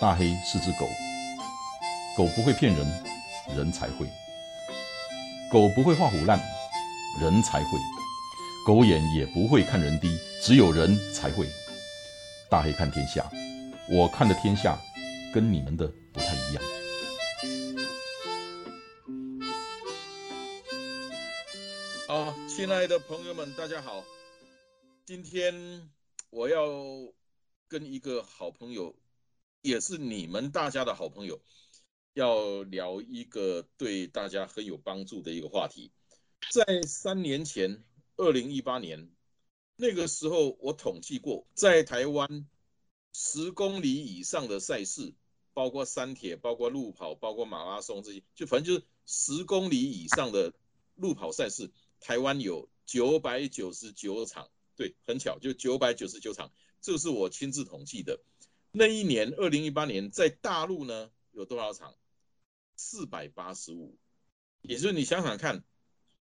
大黑是只狗，狗不会骗人，人才会；狗不会画虎烂，人才会；狗眼也不会看人低，只有人才会。大黑看天下，我看的天下跟你们的不太一样。啊，亲爱的朋友们，大家好。今天我要跟一个好朋友。也是你们大家的好朋友，要聊一个对大家很有帮助的一个话题。在三年前，二零一八年那个时候，我统计过，在台湾十公里以上的赛事，包括山铁、包括路跑、包括马拉松这些，就反正就是十公里以上的路跑赛事，台湾有九百九十九场。对，很巧，就九百九十九场，这是我亲自统计的。那一年，二零一八年，在大陆呢有多少场？四百八十五。也就是你想想看，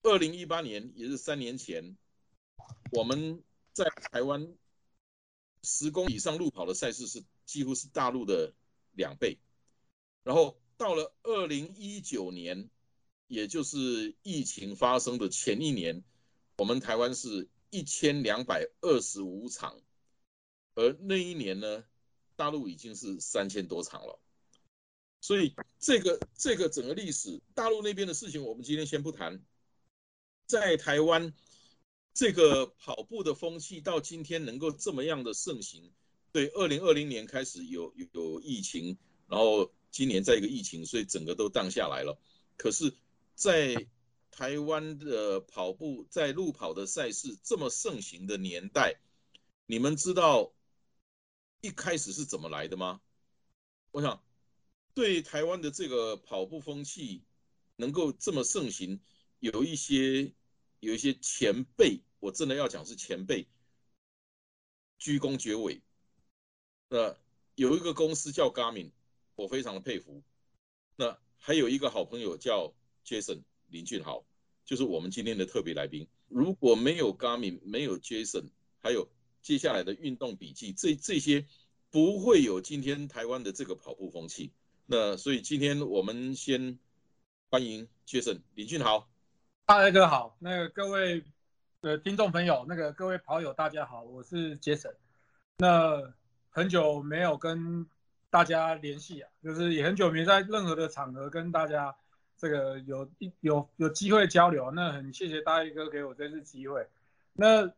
二零一八年也是三年前，我们在台湾十公里以上路跑的赛事是几乎是大陆的两倍。然后到了二零一九年，也就是疫情发生的前一年，我们台湾是一千两百二十五场，而那一年呢？大陆已经是三千多场了，所以这个这个整个历史，大陆那边的事情我们今天先不谈。在台湾，这个跑步的风气到今天能够这么样的盛行，对，二零二零年开始有有疫情，然后今年再一个疫情，所以整个都荡下来了。可是，在台湾的跑步在路跑的赛事这么盛行的年代，你们知道？一开始是怎么来的吗？我想，对台湾的这个跑步风气能够这么盛行，有一些有一些前辈，我真的要讲是前辈，鞠躬绝尾。那有一个公司叫 Garmin，我非常的佩服。那还有一个好朋友叫 Jason 林俊豪，就是我们今天的特别来宾。如果没有 Garmin，没有 Jason，还有。接下来的运动笔记，这这些不会有今天台湾的这个跑步风气。那所以今天我们先欢迎杰森李俊豪，大哥好，那个各位呃听众朋友，那个各位跑友大家好，我是杰森。那很久没有跟大家联系啊，就是也很久没在任何的场合跟大家这个有一有有机会交流。那很谢谢大黑哥给我这次机会。那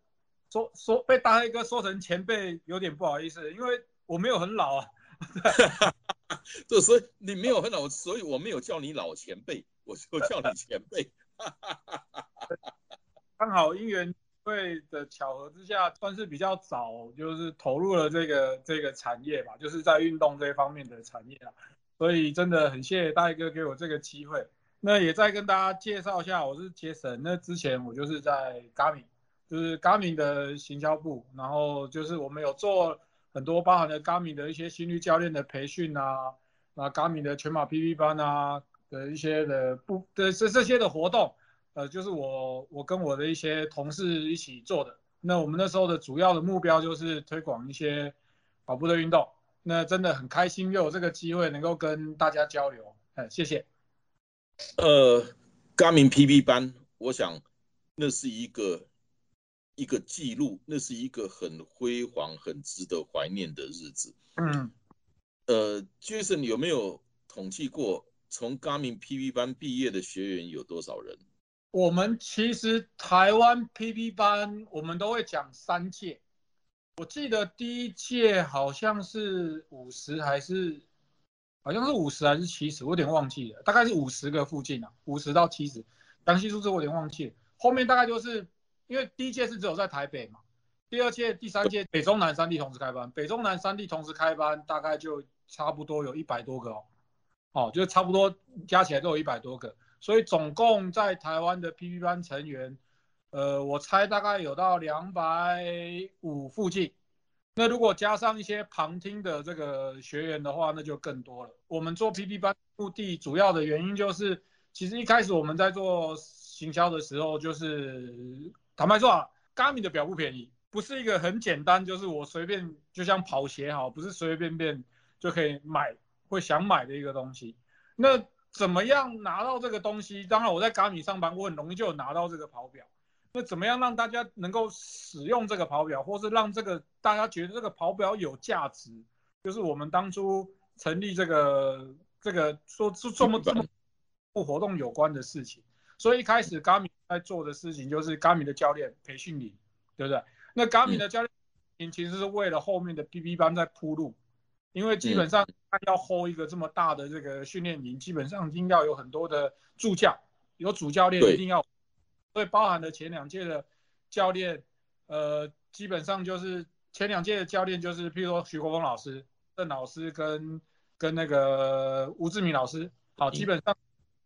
说说被大黑哥说成前辈有点不好意思，因为我没有很老啊。就所以你没有很老，所以我没有叫你老前辈，我就叫你前辈。刚好因缘会的巧合之下，算是比较早，就是投入了这个这个产业吧，就是在运动这一方面的产业啊。所以真的很谢谢大黑哥给我这个机会。那也再跟大家介绍一下，我是杰森。那之前我就是在 Garmin。就是 Garmin 的行销部，然后就是我们有做很多包含了 Garmin 的一些心率教练的培训啊，那 Garmin 的全马 PB 班啊的一些的不的这这些的活动，呃，就是我我跟我的一些同事一起做的。那我们那时候的主要的目标就是推广一些跑步的运动。那真的很开心又有这个机会能够跟大家交流，哎，谢谢。呃，Garmin PB 班，我想那是一个。一个记录，那是一个很辉煌、很值得怀念的日子。嗯，呃，Jason 有没有统计过从 Garmin PB 班毕业的学员有多少人？我们其实台湾 PB 班，我们都会讲三届。我记得第一届好像是五十，还是好像是五十还是七十，我有点忘记了，大概是五十个附近啊，五十到七十，详细数字我有点忘记了。后面大概就是。因为第一届是只有在台北嘛，第二届、第三届北中南三地同时开班，北中南三地同时开班，大概就差不多有一百多个哦，哦，就差不多加起来都有一百多个，所以总共在台湾的 PP 班成员，呃，我猜大概有到两百五附近。那如果加上一些旁听的这个学员的话，那就更多了。我们做 PP 班目的主要的原因就是，其实一开始我们在做行销的时候就是。坦白说啊，Garmin 的表不便宜，不是一个很简单，就是我随便就像跑鞋哈，不是随随便便就可以买会想买的一个东西。那怎么样拿到这个东西？当然我在 Garmin 上班，我很容易就有拿到这个跑表。那怎么样让大家能够使用这个跑表，或是让这个大家觉得这个跑表有价值？就是我们当初成立这个这个说做这么这么活动有关的事情。所以一开始 Garmin 在做的事情就是 Garmin 的教练培训你，对不对？那 Garmin 的教练营其实是为了后面的 BB 班在铺路，因为基本上他要 hold 一个这么大的这个训练营，基本上一定要有很多的助教，有主教练一定要。所以包含了前两届的教练，呃，基本上就是前两届的教练就是，譬如说徐国峰老师、邓老师跟跟那个吴志明老师，好，基本上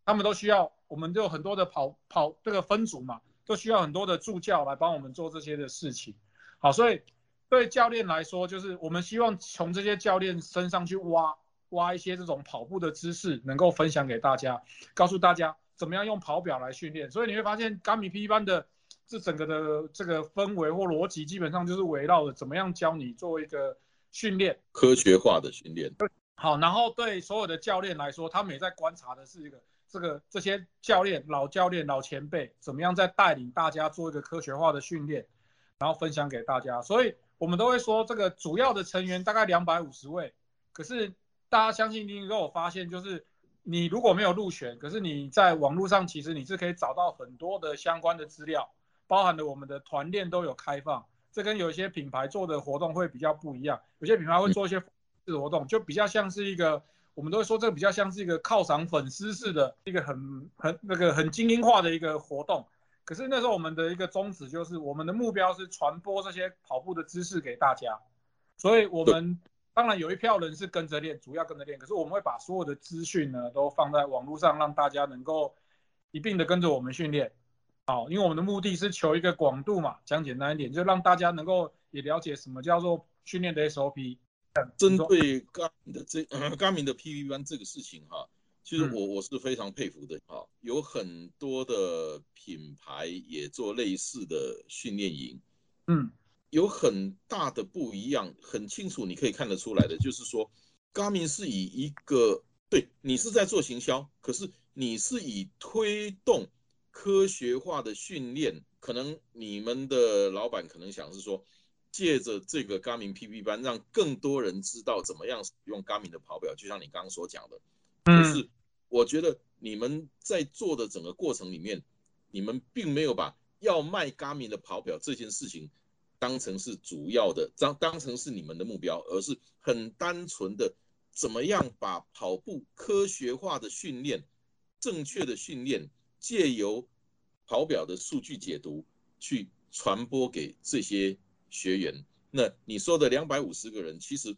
他们都需要，我们就有很多的跑跑这个分组嘛，都需要很多的助教来帮我们做这些的事情，好，所以对教练来说，就是我们希望从这些教练身上去挖挖一些这种跑步的知识，能够分享给大家，告诉大家。怎么样用跑表来训练？所以你会发现，甘米 P 班的这整个的这个氛围或逻辑，基本上就是围绕着怎么样教你做一个训练，科学化的训练。好，然后对所有的教练来说，他们也在观察的是一个这个这些教练、老教练、老前辈怎么样在带领大家做一个科学化的训练，然后分享给大家。所以我们都会说，这个主要的成员大概两百五十位，可是大家相信一定都有发现，就是。你如果没有入选，可是你在网络上其实你是可以找到很多的相关的资料，包含了我们的团练都有开放。这跟有些品牌做的活动会比较不一样，有些品牌会做一些活动，就比较像是一个，我们都会说这个比较像是一个犒赏粉丝式的一个很很那个很精英化的一个活动。可是那时候我们的一个宗旨就是，我们的目标是传播这些跑步的知识给大家，所以我们。当然有一票人是跟着练，主要跟着练。可是我们会把所有的资讯呢都放在网络上，让大家能够一并的跟着我们训练。好，因为我们的目的是求一个广度嘛，讲简单一点，就让大家能够也了解什么叫做训练的 SOP。针对刚的这刚明的 PV 班这个事情哈，其实我我是非常佩服的。啊，有很多的品牌也做类似的训练营。嗯。有很大的不一样，很清楚，你可以看得出来的，就是说，Garmin 是以一个对你是在做行销，可是你是以推动科学化的训练，可能你们的老板可能想是说，借着这个 Garmin PP 班，让更多人知道怎么样使用 Garmin 的跑表，就像你刚刚所讲的，可是我觉得你们在做的整个过程里面，你们并没有把要卖 Garmin 的跑表这件事情。当成是主要的，当当成是你们的目标，而是很单纯的，怎么样把跑步科学化的训练、正确的训练，借由跑表的数据解读去传播给这些学员。那你说的两百五十个人，其实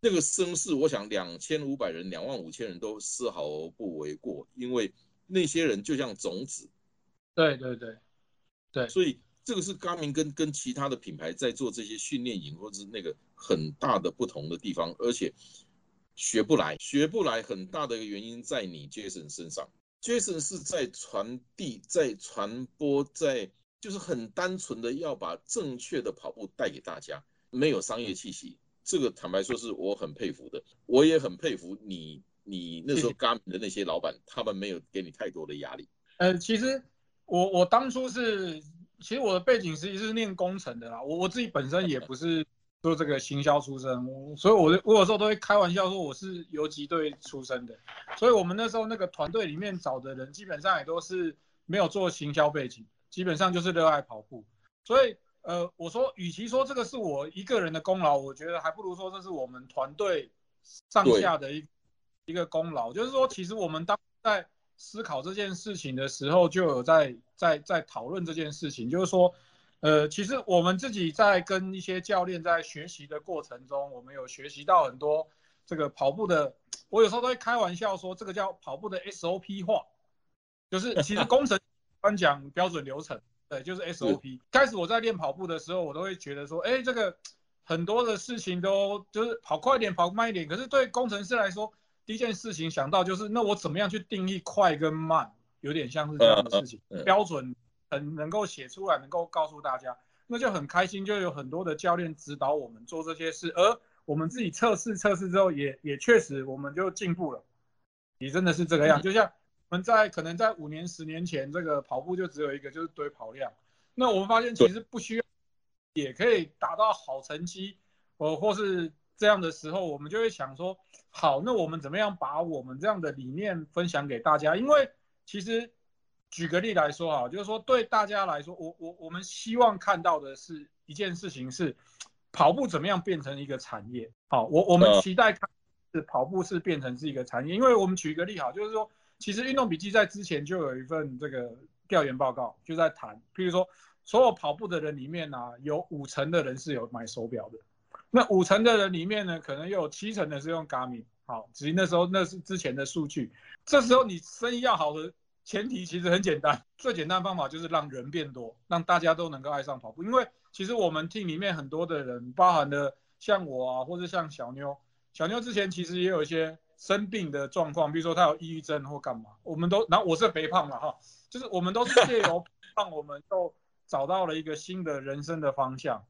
那个声势，我想两千五百人、两万五千人都丝毫不为过，因为那些人就像种子。对对对，对，所以。这个是 Garmin 跟跟其他的品牌在做这些训练营或者是那个很大的不同的地方，而且学不来，学不来很大的一个原因在你 Jason 身上。Jason 是在传递、在传播、在就是很单纯的要把正确的跑步带给大家，没有商业气息。这个坦白说是我很佩服的，我也很佩服你。你那时候 Garmin 的那些老板，他们没有给你太多的压力。呃，其实我我当初是。其实我的背景实际是念工程的啦，我我自己本身也不是做这个行销出身，所以我我有时候都会开玩笑说我是游击队出身的，所以我们那时候那个团队里面找的人基本上也都是没有做行销背景，基本上就是热爱跑步，所以呃我说与其说这个是我一个人的功劳，我觉得还不如说这是我们团队上下的一一个功劳，就是说其实我们当在。思考这件事情的时候，就有在在在讨论这件事情，就是说，呃，其实我们自己在跟一些教练在学习的过程中，我们有学习到很多这个跑步的。我有时候都会开玩笑说，这个叫跑步的 SOP 化，就是其实工程专讲标准流程，对，就是。SOP。开始我在练跑步的时候，我都会觉得说，哎，这个很多的事情都就是跑快一点，跑慢一点。可是对工程师来说，第一件事情想到就是，那我怎么样去定义快跟慢，有点像是这样的事情，标准很能够写出来，能够告诉大家，那就很开心，就有很多的教练指导我们做这些事，而我们自己测试测试之后，也也确实我们就进步了，也真的是这个样。就像我们在可能在五年、十年前，这个跑步就只有一个，就是堆跑量。那我们发现其实不需要，也可以达到好成绩，呃，或是这样的时候，我们就会想说，好，那我们怎么样把我们这样的理念分享给大家？因为其实举个例来说啊，就是说对大家来说，我我我们希望看到的是一件事情是。跑步怎么样变成一个产业？好，我我们期待看是跑步是变成是一个产业，因为我们举一个例哈，就是说，其实运动笔记在之前就有一份这个调研报告，就在谈，譬如说，所有跑步的人里面呢，有五成的人是有买手表的，那五成的人里面呢，可能又有七成的是用 Garmin。好，只是那时候那是之前的数据，这时候你生意要好的前提其实很简单，最简单方法就是让人变多，让大家都能够爱上跑步，因为。其实我们 team 里面很多的人，包含的像我啊，或者像小妞，小妞之前其实也有一些生病的状况，比如说他有抑郁症或干嘛，我们都，然后我是肥胖嘛哈，就是我们都是借由 让我们都找到了一个新的人生的方向。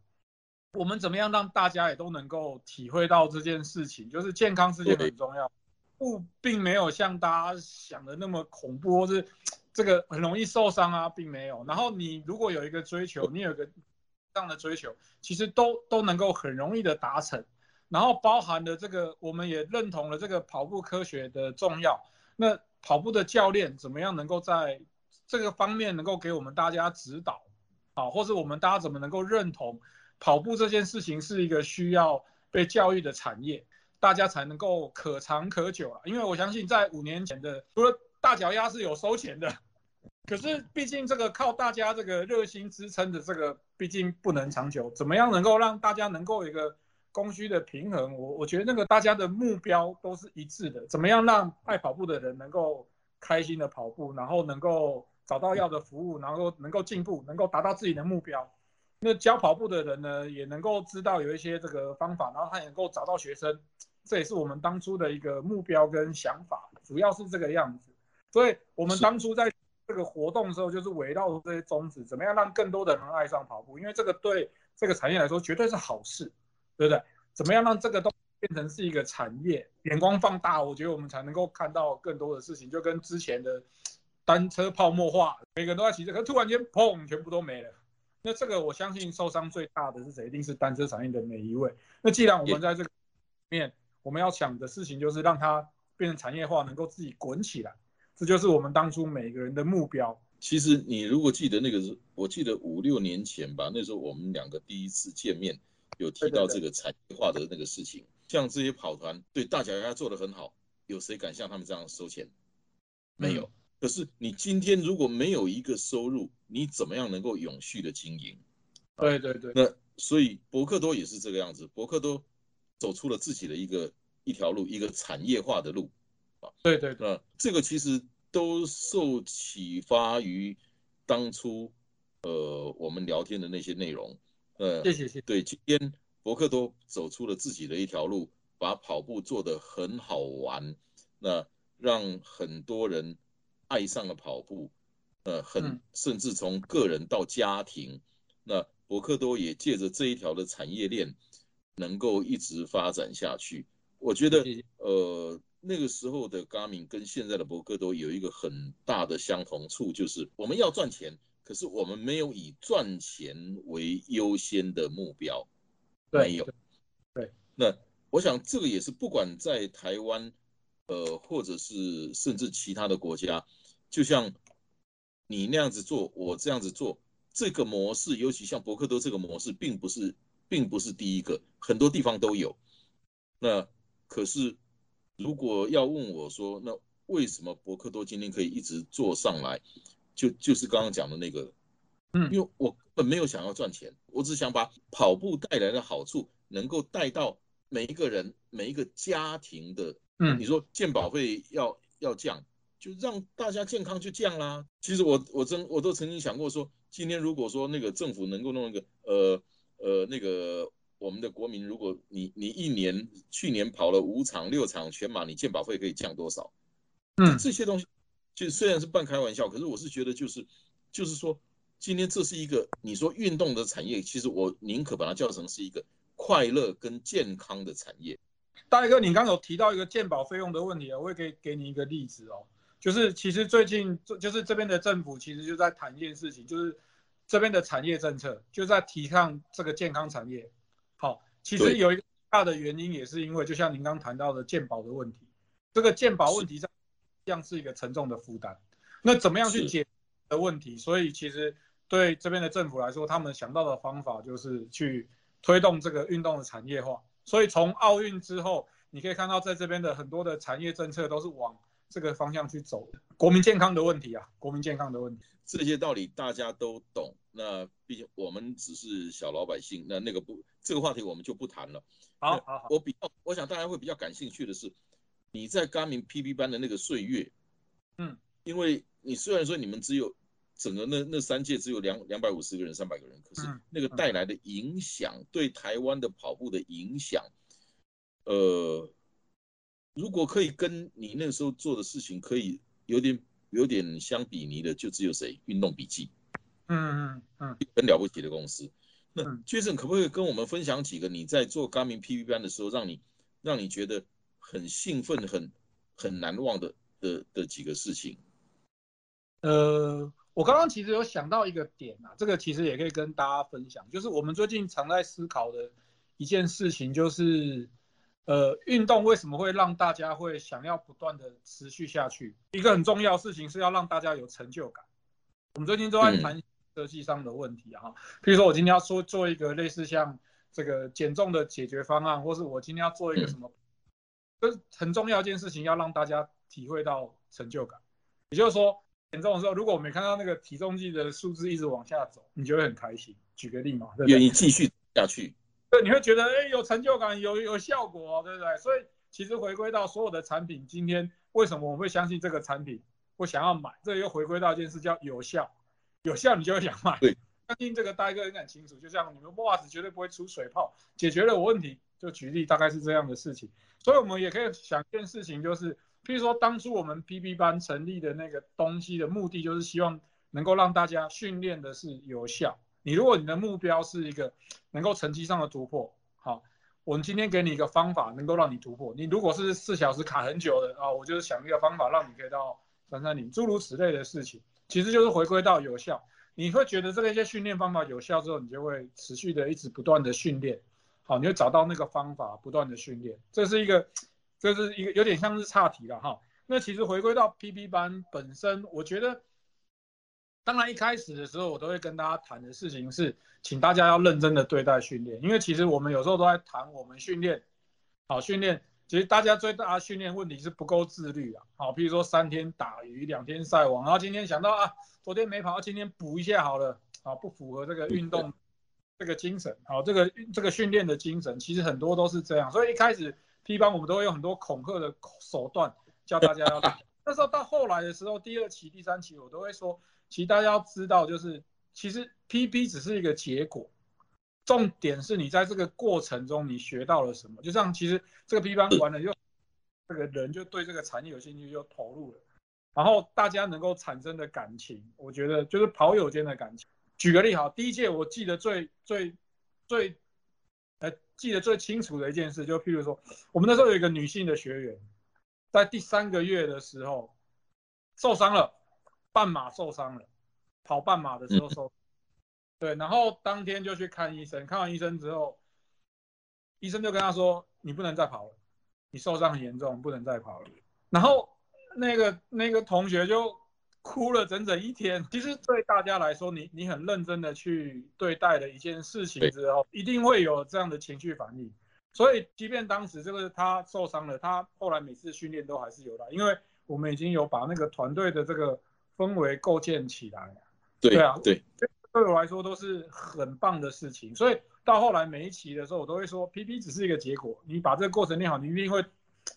我们怎么样让大家也都能够体会到这件事情，就是健康是件很重要，不并没有像大家想的那么恐怖，或是 这个很容易受伤啊，并没有。然后你如果有一个追求，你有一个。这样的追求其实都都能够很容易的达成，然后包含的这个，我们也认同了这个跑步科学的重要。那跑步的教练怎么样能够在这个方面能够给我们大家指导，好，或者我们大家怎么能够认同跑步这件事情是一个需要被教育的产业，大家才能够可长可久啊。因为我相信在五年前的，除了大脚丫是有收钱的。可是，毕竟这个靠大家这个热心支撑的这个，毕竟不能长久。怎么样能够让大家能够有一个供需的平衡？我我觉得那个大家的目标都是一致的。怎么样让爱跑步的人能够开心的跑步，然后能够找到要的服务，然后能够进步，能够达到自己的目标？那教跑步的人呢，也能够知道有一些这个方法，然后他也能够找到学生。这也是我们当初的一个目标跟想法，主要是这个样子。所以我们当初在。这个活动的时候，就是围绕这些宗旨，怎么样让更多的人爱上跑步？因为这个对这个产业来说绝对是好事，对不对？怎么样让这个都变成是一个产业？眼光放大，我觉得我们才能够看到更多的事情。就跟之前的单车泡沫化，每个人都在骑车，可突然间砰，全部都没了。那这个我相信受伤最大的是谁？一定是单车产业的每一位。那既然我们在这个面，我们要想的事情就是让它变成产业化，能够自己滚起来。这就是我们当初每个人的目标。其实你如果记得那个是，我记得五六年前吧，那时候我们两个第一次见面，有提到这个产业化的那个事情。像这些跑团对大脚丫做得很好，有谁敢像他们这样收钱？没有。可是你今天如果没有一个收入，你怎么样能够永续的经营？对对对。那所以博克多也是这个样子，博克多走出了自己的一个一条路，一个产业化的路。啊对对对，这个其实都受启发于当初，呃，我们聊天的那些内容。呃，谢谢谢。对，今天博克多走出了自己的一条路，把跑步做得很好玩，那让很多人爱上了跑步，呃，很甚至从个人到家庭，那博克多也借着这一条的产业链，能够一直发展下去。我觉得，呃。那个时候的 Garmin 跟现在的博克多有一个很大的相同处，就是我们要赚钱，可是我们没有以赚钱为优先的目标，没有。对，那我想这个也是不管在台湾，呃，或者是甚至其他的国家，就像你那样子做，我这样子做，这个模式，尤其像博克多这个模式，并不是，并不是第一个，很多地方都有。那可是。如果要问我说，那为什么博克多今天可以一直做上来？就就是刚刚讲的那个，嗯，因为我根本没有想要赚钱，我只想把跑步带来的好处能够带到每一个人、每一个家庭的。嗯，你说健保费要要降，就让大家健康就降啦。其实我我真我都曾经想过说，今天如果说那个政府能够弄一个呃呃那个。我们的国民，如果你你一年去年跑了五场六场全马，你健保费可以降多少？嗯，这些东西就虽然是半开玩笑，可是我是觉得就是就是说，今天这是一个你说运动的产业，其实我宁可把它叫成是一个快乐跟健康的产业。大哥，你刚有提到一个健保费用的问题啊我会给给你一个例子哦，就是其实最近就是这边的政府其实就在谈一件事情，就是这边的产业政策就在提倡这个健康产业。好，其实有一个大的原因也是因为，就像您刚谈到的健保的问题，这个健保问题上像是一个沉重的负担。那怎么样去解的问题？所以其实对这边的政府来说，他们想到的方法就是去推动这个运动的产业化。所以从奥运之后，你可以看到在这边的很多的产业政策都是往这个方向去走。国民健康的问题啊，国民健康的问题，这些道理大家都懂。那毕竟我们只是小老百姓，那那个不这个话题我们就不谈了。好，好，好。我比较，我想大家会比较感兴趣的是，你在高明 PB 班的那个岁月，嗯，因为你虽然说你们只有整个那那三届只有两两百五十个人、三百个人，可是那个带来的影响，对台湾的跑步的影响，呃，如果可以跟你那时候做的事情可以有点有点相比拟的，就只有谁？运动笔记。嗯嗯嗯，很了不起的公司。那 Jason 可不可以跟我们分享几个你在做高明 PB 班的时候，让你让你觉得很兴奋、很很难忘的的的几个事情？呃，我刚刚其实有想到一个点啊，这个其实也可以跟大家分享，就是我们最近常在思考的一件事情，就是呃，运动为什么会让大家会想要不断的持续下去？一个很重要事情是要让大家有成就感。我们最近都在谈。设计上的问题啊，比如说我今天要说做一个类似像这个减重的解决方案，或是我今天要做一个什么，就是很重要一件事情，要让大家体会到成就感。也就是说，减重的时候，如果我没看到那个体重计的数字一直往下走，你就会很开心。举个例嘛，愿意继续下去，对，你会觉得哎有成就感，有有效果，对不对？所以其实回归到所有的产品，今天为什么我会相信这个产品，我想要买，这又回归到一件事叫有效。有效你就会想买，对，相信这个大哥应该很清楚。就像你们袜子绝对不会出水泡，解决了我问题，就举例大概是这样的事情。所以我们也可以想一件事情，就是譬如说当初我们 PP 班成立的那个东西的目的，就是希望能够让大家训练的是有效。你如果你的目标是一个能够成绩上的突破，好，我们今天给你一个方法，能够让你突破。你如果是四小时卡很久的啊，我就是想一个方法让你可以到三三零，诸如此类的事情。其实就是回归到有效，你会觉得这个一些训练方法有效之后，你就会持续的一直不断的训练，好，你会找到那个方法，不断的训练，这是一个，这是一个有点像是岔题了哈。那其实回归到 PP 班本身，我觉得，当然一开始的时候我都会跟大家谈的事情是，请大家要认真的对待训练，因为其实我们有时候都在谈我们训练，好训练。其实大家最大的训练问题是不够自律啊，好，比如说三天打鱼两天晒网，然后今天想到啊，昨天没跑，今天补一下好了，啊，不符合这个运动这个精神，好，这个这个训练的精神，其实很多都是这样，所以一开始 P 班我们都会用很多恐吓的手段教大家要打，那时候到后来的时候，第二期、第三期我都会说，其实大家要知道，就是其实 PB 只是一个结果。重点是你在这个过程中你学到了什么？就像其实这个 P 班完了，又这个人就对这个产业有兴趣，就投入了。然后大家能够产生的感情，我觉得就是跑友间的感情。举个例哈，第一届我记得最最最，呃，记得最清楚的一件事，就譬如说，我们那时候有一个女性的学员，在第三个月的时候受伤了，半马受伤了，跑半马的时候受。对，然后当天就去看医生，看完医生之后，医生就跟他说：“你不能再跑了，你受伤很严重，不能再跑了。”然后那个那个同学就哭了整整一天。其实对大家来说，你你很认真的去对待了一件事情之后，一定会有这样的情绪反应。所以，即便当时这个他受伤了，他后来每次训练都还是有的，因为我们已经有把那个团队的这个氛围构建起来。对啊，对。对我来说都是很棒的事情，所以到后来每一期的时候，我都会说，PP 只是一个结果，你把这个过程练好，你一定会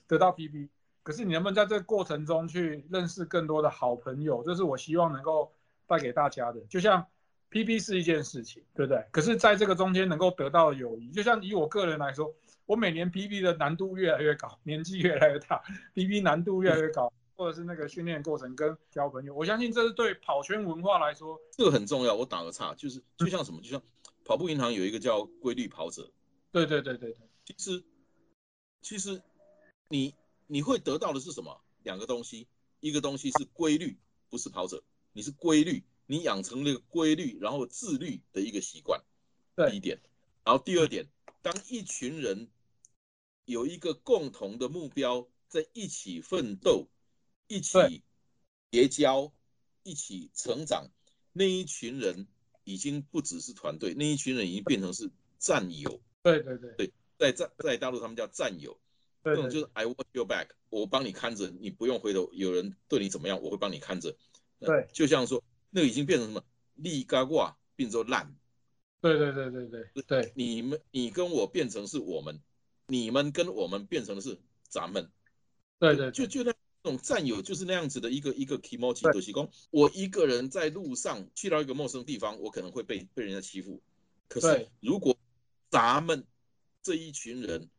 得到 PP。可是你能不能在这个过程中去认识更多的好朋友，这是我希望能够带给大家的。就像 PP 是一件事情，对不对？可是在这个中间能够得到友谊，就像以我个人来说，我每年 PP 的难度越来越高，年纪越来越大，PP 难度越来越高。或者是那个训练过程跟交朋友，我相信这是对跑圈文化来说，这个很重要。我打个岔，就是就像什么，就像跑步银行有一个叫规律跑者，对对对对对，其实其实你你会得到的是什么？两个东西，一个东西是规律，不是跑者，你是规律，你养成了规律，然后自律的一个习惯，第一点。然后第二点，当一群人有一个共同的目标，在一起奋斗，一起结交，一起成长，那一群人已经不只是团队，那一群人已经变成是战友。对对对对在在在大陆他们叫战友，这种就是 I watch your back，我帮你看着，你不用回头，有人对你怎么样，我会帮你看着。呃对，就像说，那个已经变成什么利嘎挂，变成烂。对对对对对对你们你跟我变成是我们，你们跟我们变成的是咱们。对对，就就那种战友就是那样子的一个一个 emoji 对就是讲，我一个人在路上去到一个陌生地方，我可能会被被人家欺负。可是如果咱们这一群人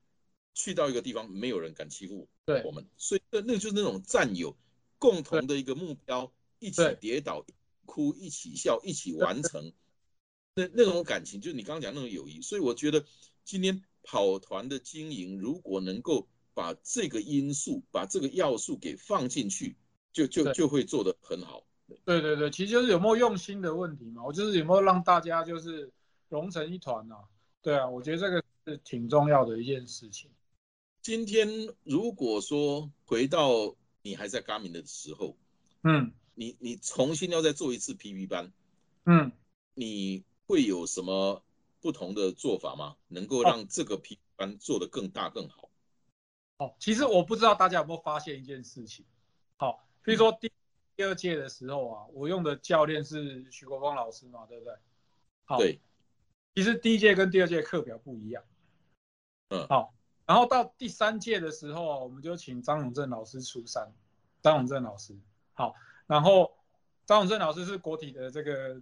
去到一个地方，没有人敢欺负对我们，所以那那就是那种战友共同的一个目标，一起跌倒、哭、一起笑、一起完成。那那种感情，就是你刚刚讲那种友谊，所以我觉得今天跑团的经营，如果能够把这个因素、把这个要素给放进去，就就对就会做得很好。对对对，其实就是有没有用心的问题嘛，我就是有没有让大家就是融成一团啊？对啊，我觉得这个是挺重要的一件事情。今天如果说回到你还在 Garmin 的时候，嗯你你重新要再做一次 PB 班，嗯，你会有什么不同的做法吗？能够让这个 PB 班做得更大更好？哦，其实我不知道大家有没有发现一件事情，好，比如说第第二届的时候啊，我用的教练是徐国峰老师嘛，对不对？好，对，其实第一届跟第二届课表不一样。嗯好，然后到第三届的时候啊，我们就请张永正老师出山。张永正老师，好，然后张永正老师是国体的这个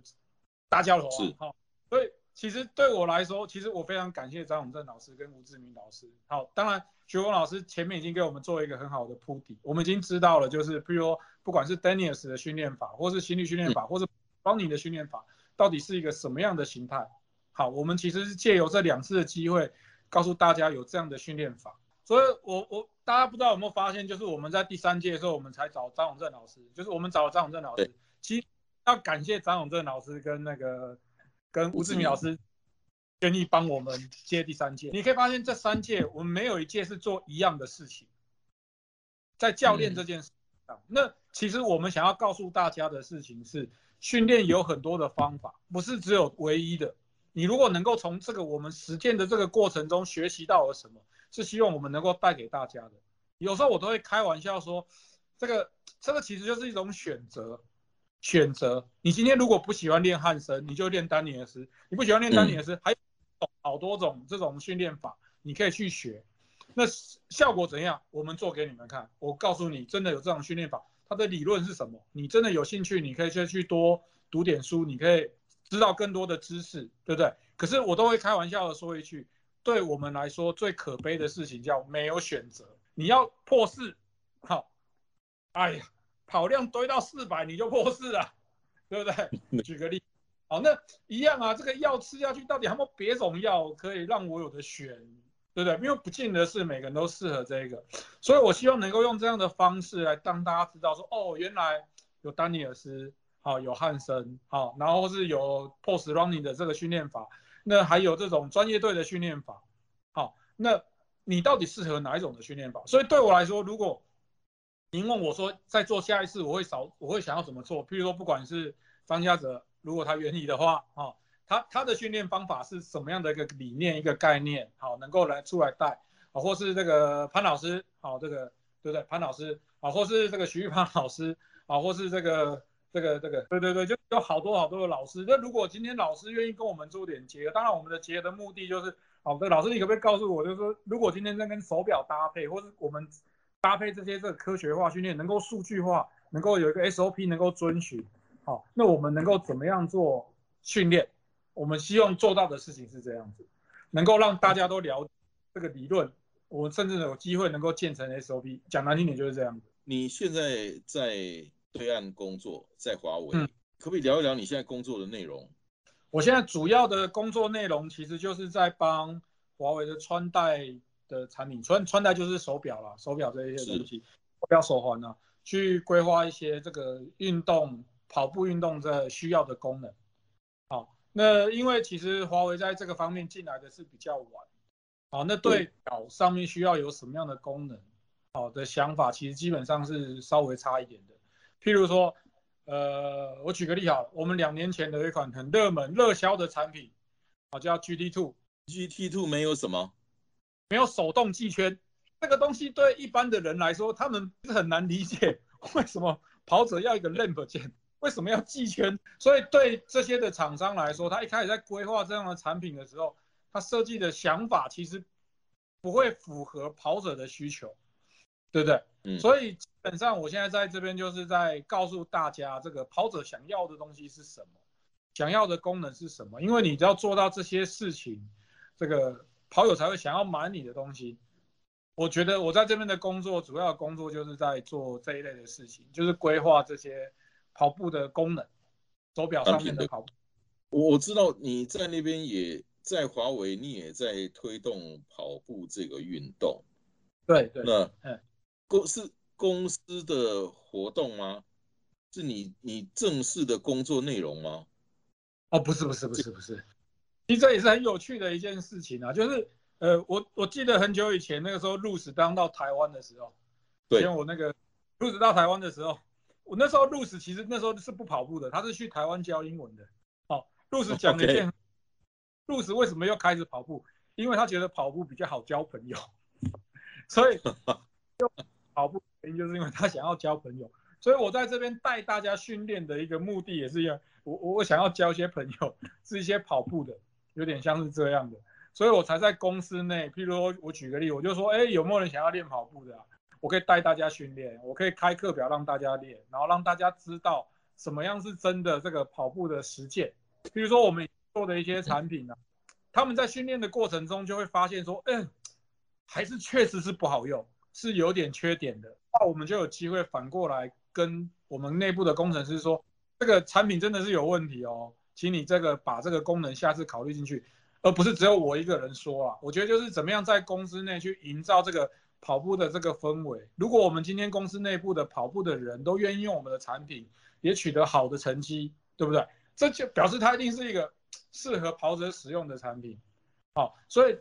大教头啊，是好，所以其实对我来说，其实我非常感谢张永正老师跟吴志明老师。好，当然徐文老师前面已经给我们做一个很好的铺底，我们已经知道了，就是譬如说不管是 Daniels 的训练法，或是心理训练法，或是邦尼的训练法，到底是一个什么样的形态？好，我们其实是借由这两次的机会，告诉大家有这样的训练法。所以我我大家不知道有没有发现，就是我们在第三届的时候，我们才找张永正老师，就是我们找了张永正老师对。其实要感谢张永正老师跟那个跟吴志明老师愿意帮我们接第三届。你可以发现这三届我们没有一届是做一样的事情，在教练这件事上，那其实我们想要告诉大家的事情是，训练有很多的方法，不是只有唯一的。你如果能够从这个我们实践的这个过程中学习到了什么，是希望我们能够带给大家的。有时候我都会开玩笑说，这个这个其实就是一种选择，选择。你今天如果不喜欢练汉森，你就练丹尼尔斯；你不喜欢练丹尼尔斯，还有好多种这种训练法，你可以去学。那效果怎样？我们做给你们看。我告诉你，真的有这种训练法，它的理论是什么？你真的有兴趣，你可以先去多读点书，你可以知道更多的知识，对不对？可是我都会开玩笑的说一句，对我们来说最可悲的事情叫没有选择。你要破四，好，哎呀，跑量堆到四百你就破四了，对不对？举个例，好，那一样啊，这个药吃下去到底有没有别种药可以让我有的选，对不对？因为不见得是每个人都适合这个，所以我希望能够用这样的方式来让大家知道说，哦，原来有丹尼尔斯，好，有汉森，好，然后是有 post running 的这个训练法，那还有这种专业队的训练法，好，那你到底适合哪一种的训练法？所以对我来说，如果您问我说，在做下一次我会少，我会想要怎么做？譬如说，不管是张家泽，如果他愿意的话，啊，他他的训练方法是什么样的一个理念、一个概念，好，能够来出来带，啊，或是这个潘老师，好，这个对不对？潘老师，啊，或是这个徐玉潘老师，啊，或是这个这个这个，对对对，就有好多好多的老师。那如果今天老师愿意跟我们做点结合，当然我们的结合的目的就是，好的，老师你可不可以告诉我，就是说，如果今天在跟手表搭配，或是我们搭配这些这个科学化训练，能够数据化，能够有一个 SOP 能够遵循，好，那我们能够怎么样做训练？我们希望做到的事情是这样子，能够让大家都了解这个理论，我们甚至有机会能够建成 SOP。讲难听点就是这样子。你现在在对岸工作，在华为，嗯可不可以聊一聊你现在工作的内容？我现在主要的工作内容其实就是在帮华为的穿戴的产品，穿穿戴就是手表啦，手表这一些东西，手表手环啊，去规划一些这个运动跑步运动这需要的功能。好，那因为其实华为在这个方面进来的是比较晚，好，那对表上面需要有什么样的功能，好的想法，其实基本上是稍微差一点的。譬如说，呃，我举个例好，我们两年前的一款很热门热销的产品，啊，叫 GT Two。GT Two 没有什么，没有手动计圈，这个东西对一般的人来说，他们是很难理解，为什么跑者要一个 lamp 键，为什么要计圈？所以对这些的厂商来说，他一开始在规划这样的产品的时候，他设计的想法其实不会符合跑者的需求，对不对？嗯。所以基本上，我现在在这边就是在告诉大家，这个跑者想要的东西是什么，想要的功能是什么，因为你只要做到这些事情。这个跑友才会想要买你的东西。我觉得我在这边的工作，主要的工作就是在做这一类的事情，就是规划这些跑步的功能，手表上面的跑步。我我知道你在那边也在华为，你也在推动跑步这个运动。对对。那公是公司的活动吗？是你你正式的工作内容吗？哦，不是不是不是不是。其实这也是很有趣的一件事情啊，就是呃，我我记得很久以前那个时候，路史刚到台湾的时候，对，我那个路史到台湾的时候，我那时候路史其实那时候是不跑步的，他是去台湾教英文的。好，路史讲一件，路史为什么又开始跑步？因为他觉得跑步比较好交朋友，所以就 跑步原因就是因为他想要交朋友。所以我在这边带大家训练的一个目的也是一样，我我想要交一些朋友，是一些跑步的。有点像是这样的，所以我才在公司内。譬如说，我举个例，我就说，哎，有没有人想要练跑步的？我可以带大家训练，我可以开课表让大家练，然后让大家知道什么样是真的这个跑步的实践。比如说，我们做的一些产品呢，他们在训练的过程中就会发现说，嗯，还是确实是不好用，是有点缺点的。那我们就有机会反过来跟我们内部的工程师说，这个产品真的是有问题哦。请你这个把这个功能下次考虑进去，而不是只有我一个人说啊。我觉得就是怎么样在公司内去营造这个跑步的这个氛围。如果我们今天公司内部的跑步的人都愿意用我们的产品，也取得好的成绩，对不对？这就表示它一定是一个适合跑者使用的产品。好，所以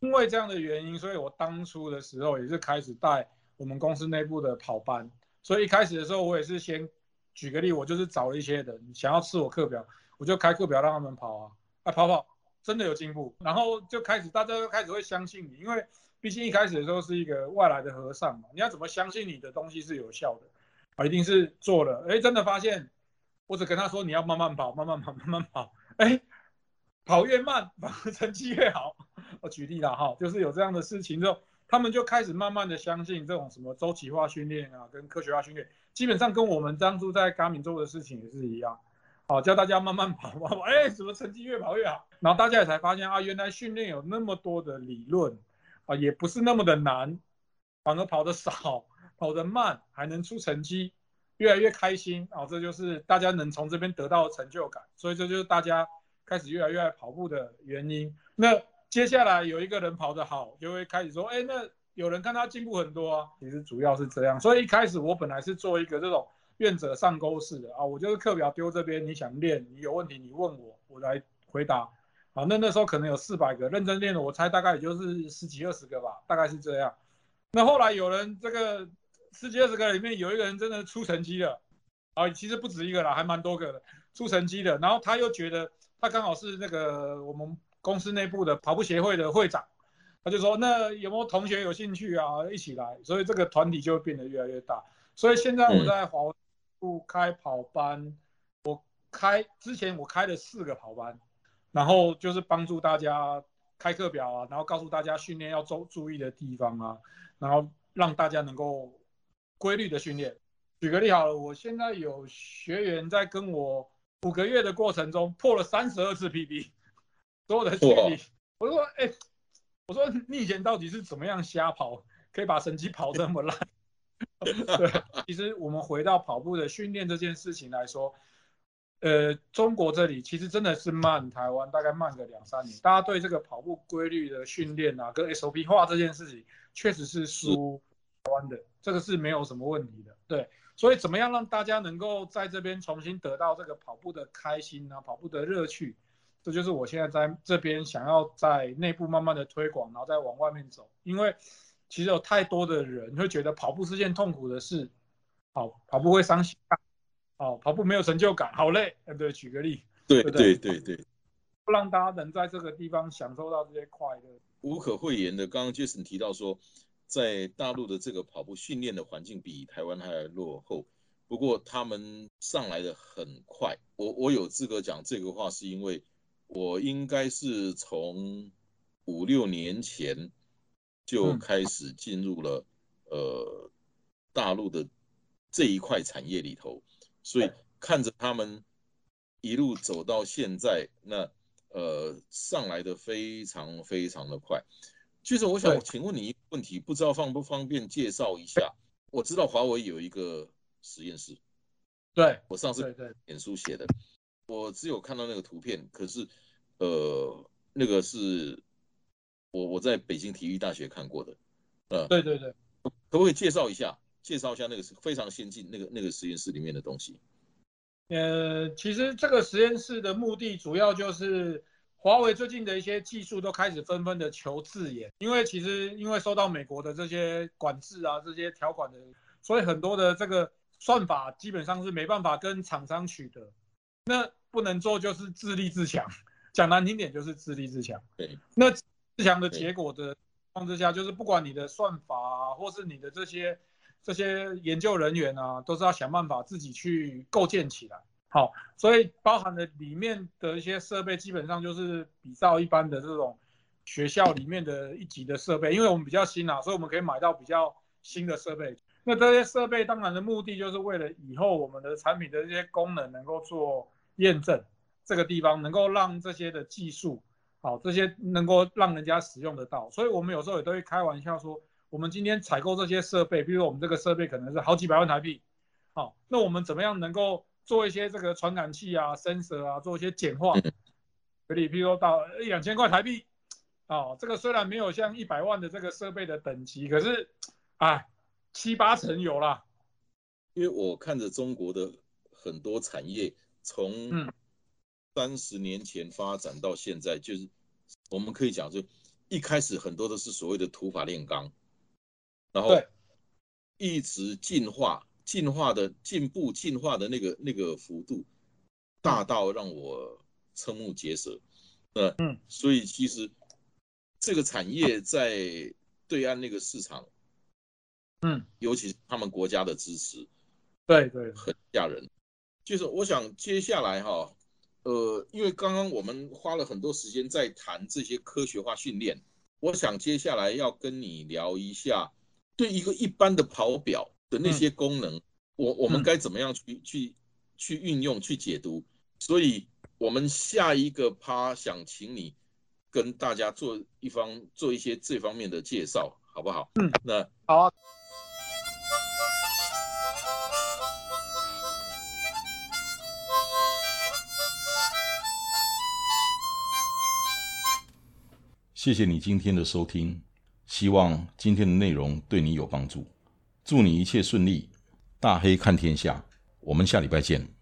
因为这样的原因，所以我当初的时候也是开始带我们公司内部的跑班。所以一开始的时候，我也是先举个例，我就是找了一些人想要吃我课表。我就开课表让他们跑啊，啊跑跑真的有进步，然后就开始大家都开始会相信你，因为毕竟一开始的时候是一个外来的和尚嘛，你要怎么相信你的东西是有效的啊？一定是做了，哎，真的发现，我只跟他说你要慢慢跑，慢慢跑，慢慢跑，哎，跑越慢反而成绩越好。我举例了哈，就是有这样的事情之后，他们就开始慢慢的相信这种什么周期化训练啊，跟科学化训练，基本上跟我们当初在卡米做的事情也是一样。好，教大家慢慢跑，慢跑，哎，怎么成绩越跑越好？然后大家也才发现啊，原来训练有那么多的理论，啊，也不是那么的难，反而跑得少，跑得慢，还能出成绩，越来越开心啊！这就是大家能从这边得到成就感，所以这就是大家开始越来越爱跑步的原因。那接下来有一个人跑得好，就会开始说，哎，那有人看他进步很多啊。其实主要是这样，所以一开始我本来是做一个这种。愿者上钩式的啊，我就是课表丢这边，你想练，你有问题你问我，我来回答。好，那那时候可能有四百个认真练的，我猜大概也就是十几二十个吧，大概是这样。那后来有人这个十几二十个里面有一个人真的出成绩了，啊，其实不止一个啦，还蛮多个的出成绩的。然后他又觉得他刚好是那个我们公司内部的跑步协会的会长，他就说那有没有同学有兴趣啊，一起来，所以这个团体就会变得越来越大。所以现在我在华。不开跑班，我开之前我开了四个跑班，然后就是帮助大家开课表啊，然后告诉大家训练要注注意的地方啊，然后让大家能够规律的训练。举个例好了，我现在有学员在跟我五个月的过程中破了三十二次 PB，所有的距离，我说哎，我说你以前到底是怎么样瞎跑，可以把成绩跑这么烂？对，其实我们回到跑步的训练这件事情来说，呃，中国这里其实真的是慢台湾，大概慢个两三年。大家对这个跑步规律的训练啊，跟 SOP 化这件事情，确实是输台湾的，这个是没有什么问题的。对，所以怎么样让大家能够在这边重新得到这个跑步的开心啊，跑步的乐趣，这就是我现在在这边想要在内部慢慢的推广，然后再往外面走。因为其实有太多的人会觉得跑步是件痛苦的事，好，跑步会伤心。哦，跑步没有成就感，好累。呃，对，举个例，对对对对，不让大家能在这个地方享受到这些快乐。无可讳言的，刚刚 Jason 提到说，在大陆的这个跑步训练的环境比台湾还要落后，不过他们上来的很快。我我有资格讲这个话，是因为我应该是从五六年前就开始进入了呃大陆的这一块产业里头。所以看着他们一路走到现在，那呃上来的非常非常的快。其实我想请问你一个问题，不知道方不方便介绍一下？我知道华为有一个实验室，对。我上次脸书写的，我只有看到那个图片，可是呃那个是我我在北京体育大学看过的，呃对对对，可不可以介绍一下？介绍一下那个是非常先进那个那个实验室里面的东西。呃，其实这个实验室的目的主要就是华为最近的一些技术都开始纷纷的求自研，因为其实因为受到美国的这些管制啊这些条款的，所以很多的这个算法基本上是没办法跟厂商取得。那不能做就是自立自强，讲难听点就是自立自强。对，那自强的结果的况之下，就是不管你的算法啊，或是你的这些。这些研究人员啊，都是要想办法自己去构建起来。好，所以包含了里面的一些设备，基本上就是比照一般的这种学校里面的一级的设备。因为我们比较新啊，所以我们可以买到比较新的设备。那这些设备当然的目的，就是为了以后我们的产品的这些功能能够做验证，这个地方能够让这些的技术，好，这些能够让人家使用得到。所以我们有时候也都会开玩笑说。我们今天采购这些设备，比如我们这个设备可能是好几百万台币，好，那我们怎么样能够做一些这个传感器啊、sensor 啊，做一些简化？可以，比如说到一两千块台币，哦，这个虽然没有像一百万的这个设备的等级，可是，哎，七八成有啦。因为我看着中国的很多产业从三十年前发展到现在，就是我们可以讲，就一开始很多都是所谓的土法炼钢。然后一直进化，进化的进步，进化的那个那个幅度大到让我瞠目结舌。呃，嗯，所以其实这个产业在对岸那个市场，嗯，尤其是他们国家的支持，对对，很吓人。就是我想接下来哈，呃，因为刚刚我们花了很多时间在谈这些科学化训练，我想接下来要跟你聊一下。对一个一般的跑表的那些功能，我我们该怎么样去去去运用去解读？所以，我们下一个趴想请你跟大家做一方做一些这方面的介绍，好不好？嗯，那好谢谢你今天的收听。希望今天的内容对你有帮助，祝你一切顺利，大黑看天下，我们下礼拜见。